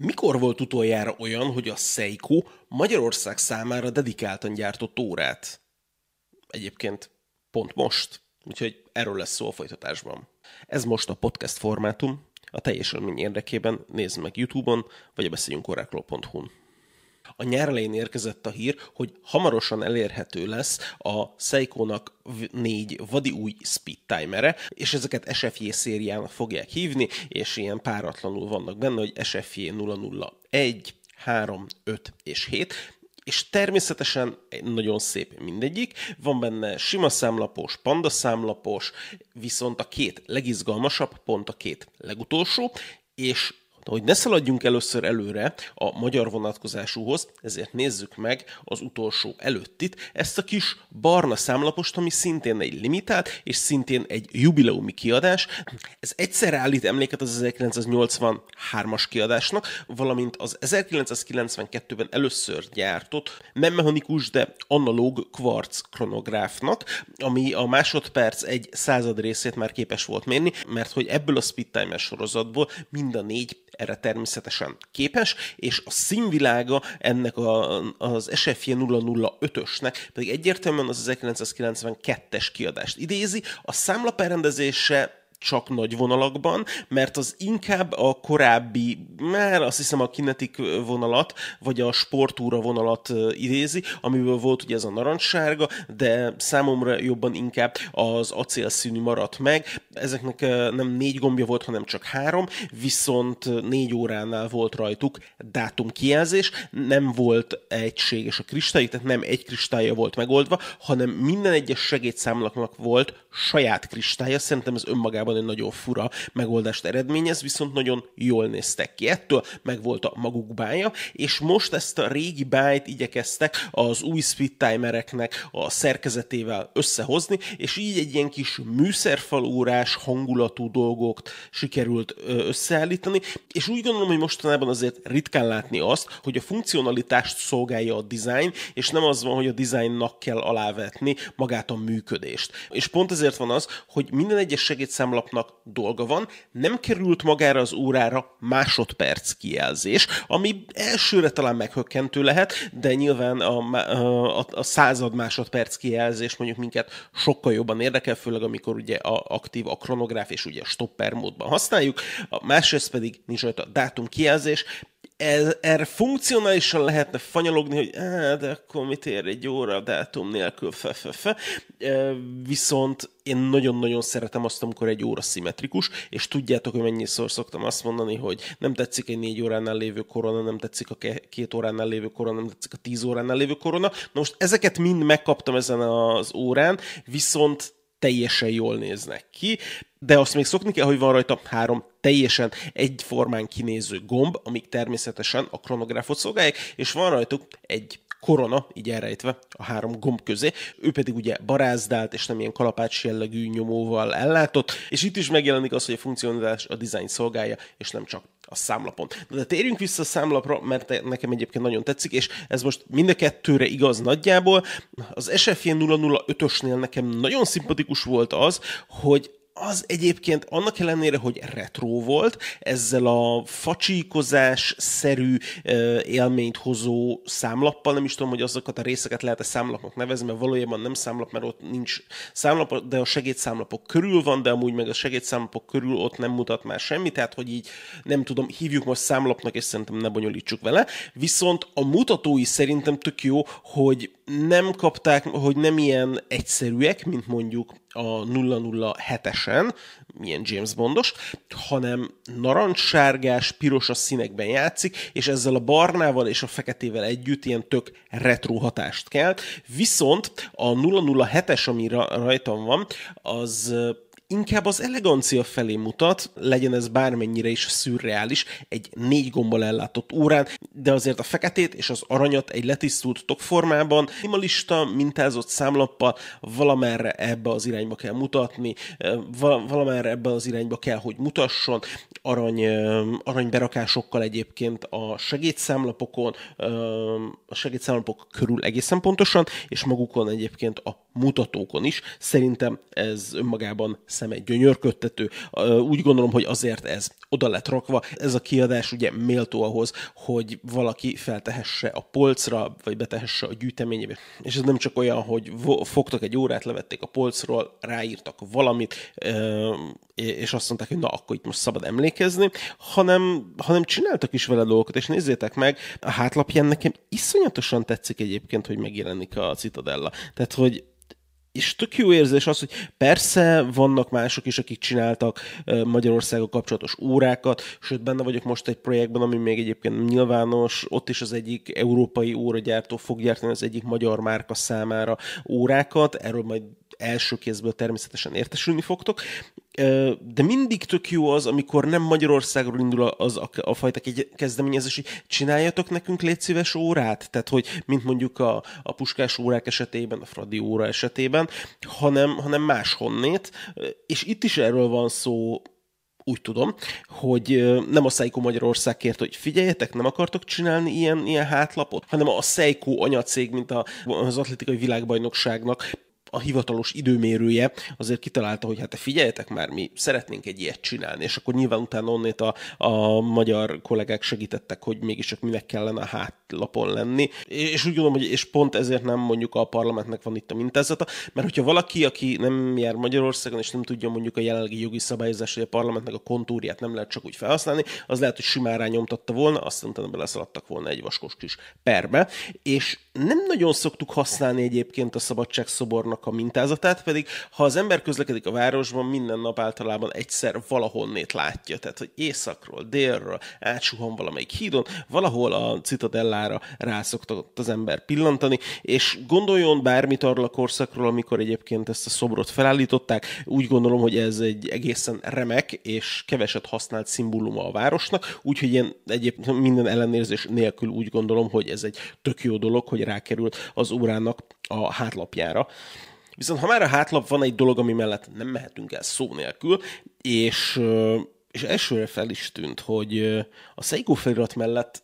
Mikor volt utoljára olyan, hogy a Seiko Magyarország számára dedikáltan gyártott órát? Egyébként pont most, úgyhogy erről lesz szó a folytatásban. Ez most a podcast formátum, a teljes élmény érdekében nézd meg YouTube-on, vagy a beszéljünkorákról.hu-n. A nyár érkezett a hír, hogy hamarosan elérhető lesz a Seiko-nak négy vadi új speed timere, és ezeket SFJ szériának fogják hívni, és ilyen páratlanul vannak benne, hogy SFJ 001, 3, 5 és 7, és természetesen nagyon szép mindegyik. Van benne sima számlapos, panda számlapos, viszont a két legizgalmasabb, pont a két legutolsó, és hogy ne szaladjunk először előre a magyar vonatkozásúhoz, ezért nézzük meg az utolsó előttit, ezt a kis barna számlapost, ami szintén egy limitált, és szintén egy jubileumi kiadás. Ez egyszer állít emléket az 1983-as kiadásnak, valamint az 1992-ben először gyártott, nem mechanikus, de analóg kvarc kronográfnak, ami a másodperc egy század részét már képes volt mérni, mert hogy ebből a speedtimer sorozatból mind a négy erre természetesen képes, és a színvilága ennek a, az SFJ 005-ösnek pedig egyértelműen az 1992-es kiadást idézi, a számlaperendezése csak nagy vonalakban, mert az inkább a korábbi, már azt hiszem a kinetik vonalat, vagy a sportúra vonalat idézi, amiből volt ugye ez a narancssárga, de számomra jobban inkább az acélszínű maradt meg. Ezeknek nem négy gombja volt, hanem csak három, viszont négy óránál volt rajtuk dátum kijelzés, nem volt egységes a kristály, tehát nem egy kristálya volt megoldva, hanem minden egyes segédszámlaknak volt saját kristálya, szerintem ez önmagában önmagában egy nagyon fura megoldást eredményez, viszont nagyon jól néztek ki. Ettől meg volt a maguk bája, és most ezt a régi bájt igyekeztek az új speed timereknek a szerkezetével összehozni, és így egy ilyen kis műszerfalórás hangulatú dolgokt sikerült összeállítani, és úgy gondolom, hogy mostanában azért ritkán látni azt, hogy a funkcionalitást szolgálja a design, és nem az van, hogy a designnak kell alávetni magát a működést. És pont ezért van az, hogy minden egyes segédszámla honlapnak dolga van, nem került magára az órára másodperc kijelzés, ami elsőre talán meghökkentő lehet, de nyilván a, a, a század másodperc kijelzés mondjuk minket sokkal jobban érdekel, főleg amikor ugye a, aktív a kronográf és ugye stopper módban használjuk, a másrészt pedig nincs rajta dátum kijelzés, ez, erre funkcionálisan lehetne fanyalogni, hogy á, de akkor mit ér egy óra a dátum nélkül, fe, fe, fe. Viszont én nagyon-nagyon szeretem azt, amikor egy óra szimmetrikus, és tudjátok, hogy mennyiszer szoktam azt mondani, hogy nem tetszik egy négy óránál lévő korona, nem tetszik a két óránál lévő korona, nem tetszik a tíz óránál lévő korona. Na most ezeket mind megkaptam ezen az órán, viszont teljesen jól néznek ki, de azt még szokni kell, hogy van rajta három teljesen egyformán kinéző gomb, amik természetesen a kronográfot szolgálják, és van rajtuk egy korona, így elrejtve a három gomb közé, ő pedig ugye barázdált, és nem ilyen kalapács jellegű nyomóval ellátott, és itt is megjelenik az, hogy a funkcionalitás a design szolgálja, és nem csak a számlapon. De térjünk vissza a számlapra, mert nekem egyébként nagyon tetszik, és ez most mind a kettőre igaz nagyjából. Az SFJ 005-ösnél nekem nagyon szimpatikus volt az, hogy az egyébként annak ellenére, hogy retro volt, ezzel a facsíkozás-szerű élményt hozó számlappal, nem is tudom, hogy azokat a részeket lehet-e számlapnak nevezni, mert valójában nem számlap, mert ott nincs számlap, de a segédszámlapok körül van, de amúgy meg a segédszámlapok körül ott nem mutat már semmit, tehát hogy így nem tudom, hívjuk most számlapnak, és szerintem ne bonyolítsuk vele. Viszont a mutatói szerintem tök jó, hogy nem kapták, hogy nem ilyen egyszerűek, mint mondjuk a 007-esen, milyen James Bondos, hanem narancssárgás, piros a színekben játszik, és ezzel a barnával és a feketével együtt ilyen tök retro hatást kelt. Viszont a 007-es, ami rajtam van, az inkább az elegancia felé mutat, legyen ez bármennyire is szürreális, egy négy gombbal ellátott órán, de azért a feketét és az aranyat egy letisztult tokformában, minimalista, mintázott számlappal valamerre ebbe az irányba kell mutatni, valamerre ebbe az irányba kell, hogy mutasson, arany, aranyberakásokkal egyébként a segédszámlapokon, a segédszámlapok körül egészen pontosan, és magukon egyébként a mutatókon is. Szerintem ez önmagában szem egy gyönyörködtető. Úgy gondolom, hogy azért ez oda lett rakva. Ez a kiadás ugye méltó ahhoz, hogy valaki feltehesse a polcra, vagy betehesse a gyűjteményébe. És ez nem csak olyan, hogy fogtak egy órát, levették a polcról, ráírtak valamit, és azt mondták, hogy na, akkor itt most szabad emlékezni, hanem, hanem csináltak is vele dolgokat, és nézzétek meg, a hátlapján nekem iszonyatosan tetszik egyébként, hogy megjelenik a Citadella. Tehát, hogy és tök jó érzés az, hogy persze vannak mások is, akik csináltak Magyarországgal kapcsolatos órákat, sőt benne vagyok most egy projektben, ami még egyébként nyilvános, ott is az egyik európai óragyártó fog gyártani az egyik magyar márka számára órákat, erről majd első kézből természetesen értesülni fogtok, de mindig tök jó az, amikor nem Magyarországról indul az a, a fajta kezdeményezés, hogy csináljatok nekünk légy szíves órát, tehát hogy mint mondjuk a, a puskás órák esetében, a Fradi óra esetében, hanem, hanem máshonnét, és itt is erről van szó, úgy tudom, hogy nem a Seiko Magyarország kért, hogy figyeljetek, nem akartok csinálni ilyen, ilyen hátlapot, hanem a Seiko anyacég, mint a, az atlétikai világbajnokságnak a hivatalos időmérője azért kitalálta, hogy hát figyeljetek már, mi szeretnénk egy ilyet csinálni, és akkor nyilván utána onnét a, a magyar kollégák segítettek, hogy mégiscsak minek kellene a hátlapon lenni, és úgy gondolom, hogy és pont ezért nem mondjuk a parlamentnek van itt a mintázata, mert hogyha valaki, aki nem jár Magyarországon, és nem tudja mondjuk a jelenlegi jogi szabályozás, hogy a parlamentnek a kontúrját nem lehet csak úgy felhasználni, az lehet, hogy simán rányomtatta volna, aztán utána beleszaladtak volna egy vaskos kis perbe, és nem nagyon szoktuk használni egyébként a szabadságszobornak a mintázatát, pedig ha az ember közlekedik a városban, minden nap általában egyszer valahonnét látja, tehát hogy északról, délről, átsuhan valamelyik hídon, valahol a citadellára rá szoktott az ember pillantani, és gondoljon bármit arról a korszakról, amikor egyébként ezt a szobrot felállították, úgy gondolom, hogy ez egy egészen remek és keveset használt szimbóluma a városnak, úgyhogy ilyen egyébként minden ellenérzés nélkül úgy gondolom, hogy ez egy tök jó dolog, hogy rákerült az órának a hátlapjára. Viszont ha már a hátlap van egy dolog, ami mellett nem mehetünk el szó nélkül, és, és elsőre fel is tűnt, hogy a Seiko felirat mellett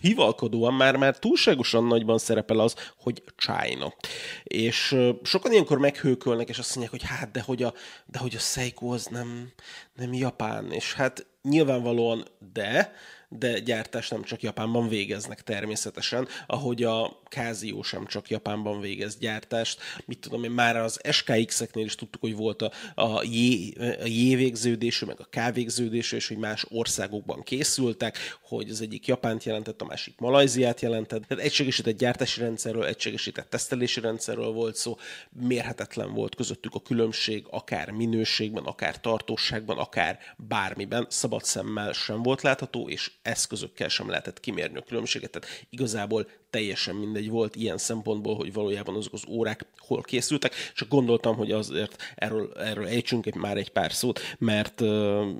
hivalkodóan már, már túlságosan nagyban szerepel az, hogy China. És sokan ilyenkor meghőkölnek, és azt mondják, hogy hát, de hogy a, de hogy a Seiko az nem, nem Japán. És hát nyilvánvalóan de, de gyártást nem csak Japánban végeznek természetesen, ahogy a Casio sem csak Japánban végez gyártást. Mit tudom én, már az SKX-eknél is tudtuk, hogy volt a, a, J, a J végződésű, meg a K végződésű, és hogy más országokban készültek, hogy az egyik Japánt jelentett, a másik Malajziát jelentett. Tehát egységesített gyártási rendszerről, egységesített tesztelési rendszerről volt szó, mérhetetlen volt közöttük a különbség, akár minőségben, akár tartóságban, akár bármiben, szabad szemmel sem volt látható, és eszközökkel sem lehetett kimérni a különbséget, tehát igazából teljesen mindegy volt ilyen szempontból, hogy valójában azok az órák hol készültek, csak gondoltam, hogy azért erről, erről ejtsünk már egy pár szót, mert,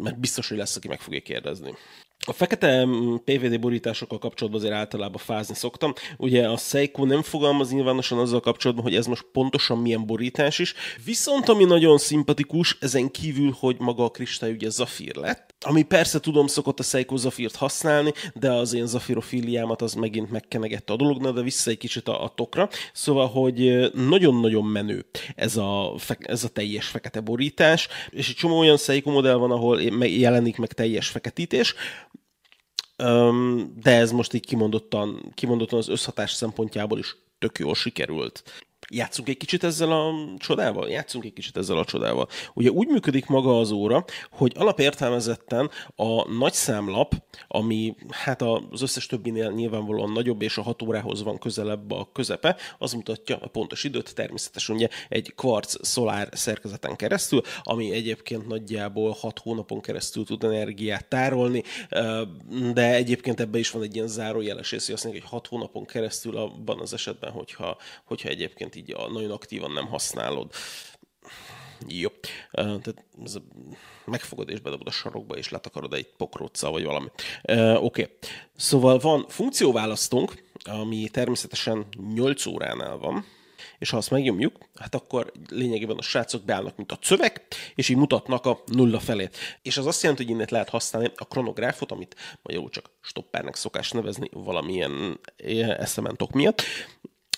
mert biztos, hogy lesz, aki meg fogja kérdezni. A fekete mm, PVD borításokkal kapcsolatban azért általában fázni szoktam. Ugye a Seiko nem fogalmaz nyilvánosan azzal kapcsolatban, hogy ez most pontosan milyen borítás is, viszont ami nagyon szimpatikus, ezen kívül, hogy maga a kristály ugye zafír lett, ami persze tudom szokott a Seiko zafírt használni, de az én zafirofiliámat az megint megkenegette a dolognak, de vissza egy kicsit a, a tokra. Szóval, hogy nagyon-nagyon menő ez a, ez a teljes fekete borítás, és egy csomó olyan Seiko modell van, ahol jelenik meg teljes feketítés, de ez most így kimondottan, kimondottan az összhatás szempontjából is tök jól sikerült. Játszunk egy kicsit ezzel a csodával? Játszunk egy kicsit ezzel a csodával. Ugye úgy működik maga az óra, hogy alapértelmezetten a nagy számlap, ami hát az összes többinél nyilvánvalóan nagyobb, és a hat órához van közelebb a közepe, az mutatja a pontos időt, természetesen ugye egy kvarc szolár szerkezeten keresztül, ami egyébként nagyjából hat hónapon keresztül tud energiát tárolni, de egyébként ebben is van egy ilyen zárójeles hogy azt mondjuk, hogy hat hónapon keresztül abban az esetben, hogyha, hogyha egyébként így nagyon aktívan nem használod. Jó. Tehát ez a megfogod és bedobod a sarokba, és letakarod egy pokróccal, vagy valami. Oké. Okay. Szóval van funkcióválasztónk, ami természetesen 8 óránál van, és ha azt megnyomjuk, hát akkor lényegében a srácok beállnak, mint a cövek, és így mutatnak a nulla felé. És az azt jelenti, hogy innen lehet használni a kronográfot, amit magyarul csak stoppernek szokás nevezni valamilyen eszementok miatt,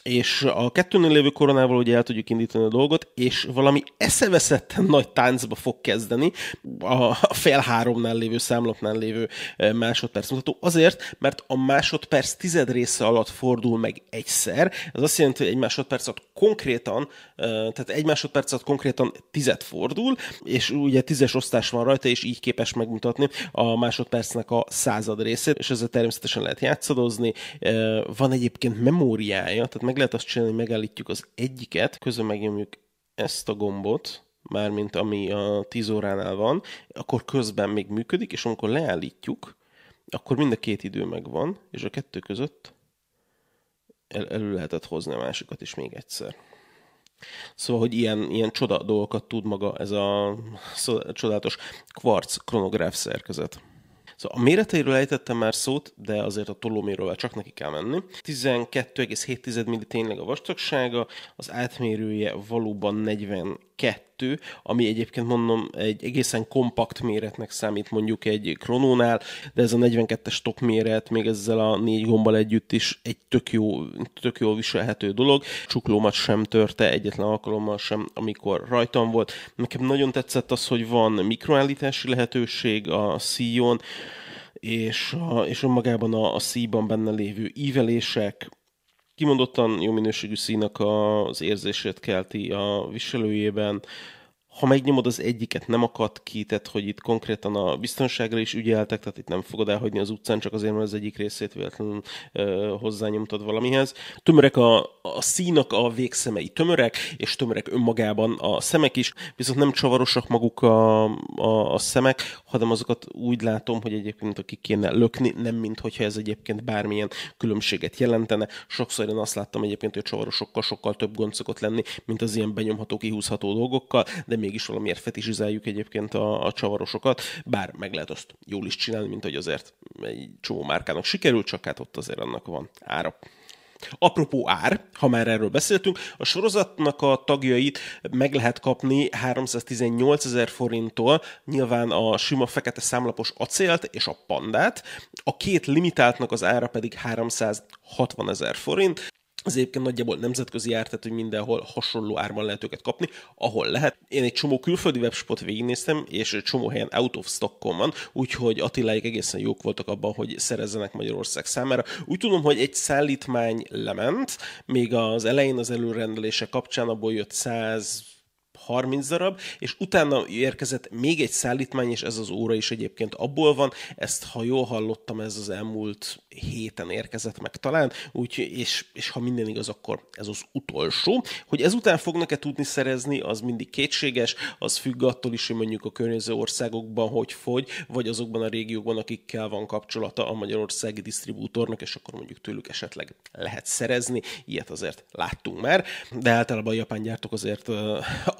és a kettőnél lévő koronával ugye el tudjuk indítani a dolgot, és valami eszeveszetten nagy táncba fog kezdeni a fél háromnál lévő számlapnál lévő másodperc mutató. Azért, mert a másodperc tized része alatt fordul meg egyszer. Ez azt jelenti, hogy egy másodperc alatt konkrétan, tehát egy másodperc alatt konkrétan tized fordul, és ugye tízes osztás van rajta, és így képes megmutatni a másodpercnek a század részét, és ezzel természetesen lehet játszadozni. Van egyébként memóriája, tehát meg lehet azt csinálni, hogy megállítjuk az egyiket, közben megnyomjuk ezt a gombot, mármint ami a 10 óránál van, akkor közben még működik, és amikor leállítjuk, akkor mind a két idő megvan, és a kettő között el, elő lehetett hozni a másikat is még egyszer. Szóval, hogy ilyen, ilyen csoda dolgokat tud maga ez a csodálatos kvarc kronográf szerkezet. Szóval a méreteiről ejtettem már szót, de azért a tolómérővel csak neki kell menni. 12,7 mm tényleg a vastagsága, az átmérője valóban 42, ami egyébként mondom egy egészen kompakt méretnek számít mondjuk egy kronónál, de ez a 42-es top méret még ezzel a négy gombbal együtt is egy tök jó, tök jó viselhető dolog. Csuklómat sem törte egyetlen alkalommal sem, amikor rajtam volt. Nekem nagyon tetszett az, hogy van mikroállítási lehetőség a szíjon, és, a, és önmagában a, a szíban benne lévő ívelések, kimondottan jó minőségű színak az érzését kelti a viselőjében, ha megnyomod az egyiket, nem akad ki, tehát hogy itt konkrétan a biztonságra is ügyeltek, tehát itt nem fogod elhagyni az utcán, csak azért, mert az egyik részét véletlenül ö, hozzányomtad valamihez. Tömörek a, a színak a végszemei tömörek, és tömörek önmagában a szemek is, viszont nem csavarosak maguk a, a, a szemek, hanem azokat úgy látom, hogy egyébként aki kéne lökni, nem mint hogyha ez egyébként bármilyen különbséget jelentene. Sokszor én azt láttam egyébként, hogy a csavarosokkal sokkal több gond szokott lenni, mint az ilyen benyomható, kihúzható dolgokkal, de mégis valamiért fetisizáljuk egyébként a, a csavarosokat, bár meg lehet azt jól is csinálni, mint hogy azért egy csomó márkának sikerült, csak hát ott azért annak van ára. Apropó ár, ha már erről beszéltünk, a sorozatnak a tagjait meg lehet kapni 318 ezer forinttól, nyilván a sima fekete számlapos acélt és a pandát, a két limitáltnak az ára pedig 360 ezer forint, az egyébként nagyjából nemzetközi ár, tehát hogy mindenhol hasonló árban lehet őket kapni, ahol lehet. Én egy csomó külföldi webshopot végignéztem, és egy csomó helyen out of stockon van, úgyhogy Attiláik egészen jók voltak abban, hogy szerezzenek Magyarország számára. Úgy tudom, hogy egy szállítmány lement, még az elején az előrendelése kapcsán abból jött 100 30 darab, és utána érkezett még egy szállítmány, és ez az óra is egyébként abból van. Ezt, ha jól hallottam, ez az elmúlt héten érkezett meg talán, úgy, és, és ha minden igaz, akkor ez az utolsó. Hogy ezután fognak-e tudni szerezni, az mindig kétséges, az függ attól is, hogy mondjuk a környező országokban hogy fogy, vagy azokban a régiókban, akikkel van kapcsolata a magyarországi disztribútornak, és akkor mondjuk tőlük esetleg lehet szerezni. Ilyet azért láttunk már, de általában a japán gyártók azért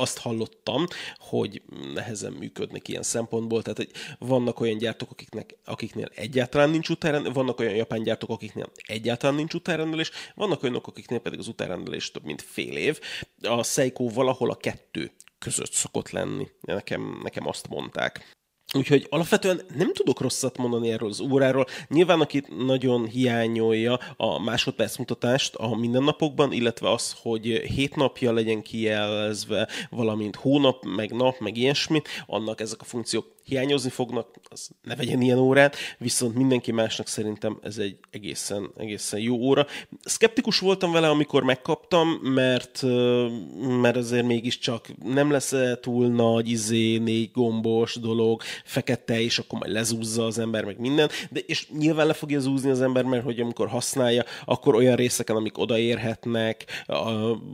azt hallottam, hogy nehezen működnek ilyen szempontból, tehát hogy vannak olyan gyártók, akiknek, akiknél egyáltalán nincs utánrendelés, vannak olyan japán gyártók, akiknél egyáltalán nincs utánrendelés, vannak olyanok, akiknél pedig az utánrendelés több mint fél év. A Seiko valahol a kettő között szokott lenni. Nekem, nekem azt mondták. Úgyhogy alapvetően nem tudok rosszat mondani erről az óráról. Nyilván, akit nagyon hiányolja a másodperc mutatást a mindennapokban, illetve az, hogy hét napja legyen kijelzve, valamint hónap, meg nap, meg ilyesmi, annak ezek a funkciók hiányozni fognak, az ne vegyen ilyen órát, viszont mindenki másnak szerintem ez egy egészen, egészen jó óra. Skeptikus voltam vele, amikor megkaptam, mert, mert azért mégiscsak nem lesz -e túl nagy, izé, négy gombos dolog, fekete, és akkor majd lezúzza az ember, meg minden, de és nyilván le fogja zúzni az ember, mert hogy amikor használja, akkor olyan részeken, amik odaérhetnek,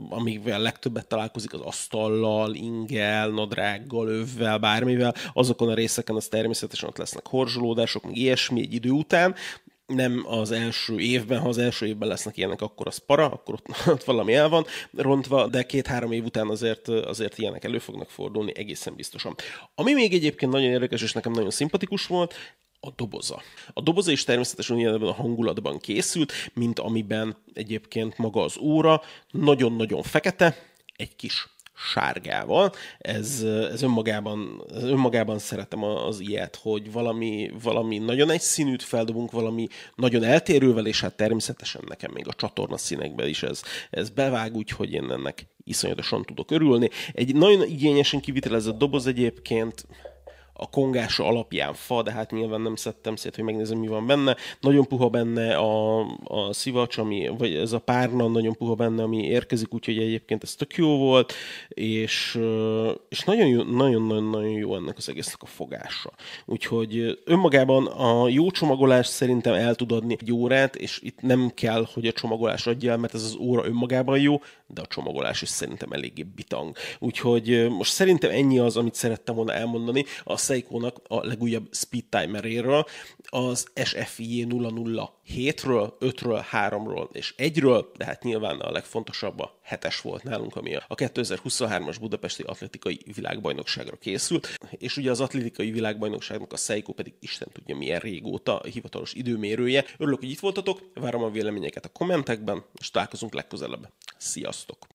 amikvel legtöbbet találkozik az asztallal, ingel, nadrággal, övvel, bármivel, azokon a részeken az természetesen ott lesznek horzsolódások, meg ilyesmi egy idő után, nem az első évben, ha az első évben lesznek ilyenek, akkor az para, akkor ott, ott valami el van rontva, de két-három év után azért, azért ilyenek elő fognak fordulni, egészen biztosan. Ami még egyébként nagyon érdekes, és nekem nagyon szimpatikus volt, a doboza. A doboza is természetesen ugyanebben a hangulatban készült, mint amiben egyébként maga az óra, nagyon-nagyon fekete, egy kis sárgával. Ez, ez, önmagában, ez önmagában szeretem az ilyet, hogy valami, valami nagyon egyszínűt feldobunk, valami nagyon eltérővel, és hát természetesen nekem még a csatorna színekben is ez, ez bevág, úgyhogy én ennek iszonyatosan tudok örülni. Egy nagyon igényesen kivitelezett doboz egyébként, a kongása alapján fa, de hát nyilván nem szedtem szét, hogy megnézem, mi van benne. Nagyon puha benne a, a szivacs, ami, vagy ez a párna nagyon puha benne, ami érkezik, úgyhogy egyébként ez tök jó volt, és, és nagyon, jó, nagyon, nagyon, nagyon jó ennek az egésznek a fogása. Úgyhogy önmagában a jó csomagolás szerintem el tud adni egy órát, és itt nem kell, hogy a csomagolás adja el, mert ez az óra önmagában jó, de a csomagolás is szerintem eléggé bitang. Úgyhogy most szerintem ennyi az, amit szerettem volna elmondani. A Seiko-nak a legújabb speed timeréről, az SFI 007-ről, 5-ről, 3-ról és 1-ről, de hát nyilván a legfontosabb a 7-es volt nálunk, ami a 2023-as Budapesti Atletikai Világbajnokságra készült, és ugye az Atletikai Világbajnokságnak a Seiko pedig Isten tudja milyen régóta a hivatalos időmérője. Örülök, hogy itt voltatok, várom a véleményeket a kommentekben, és találkozunk legközelebb. Sziasztok!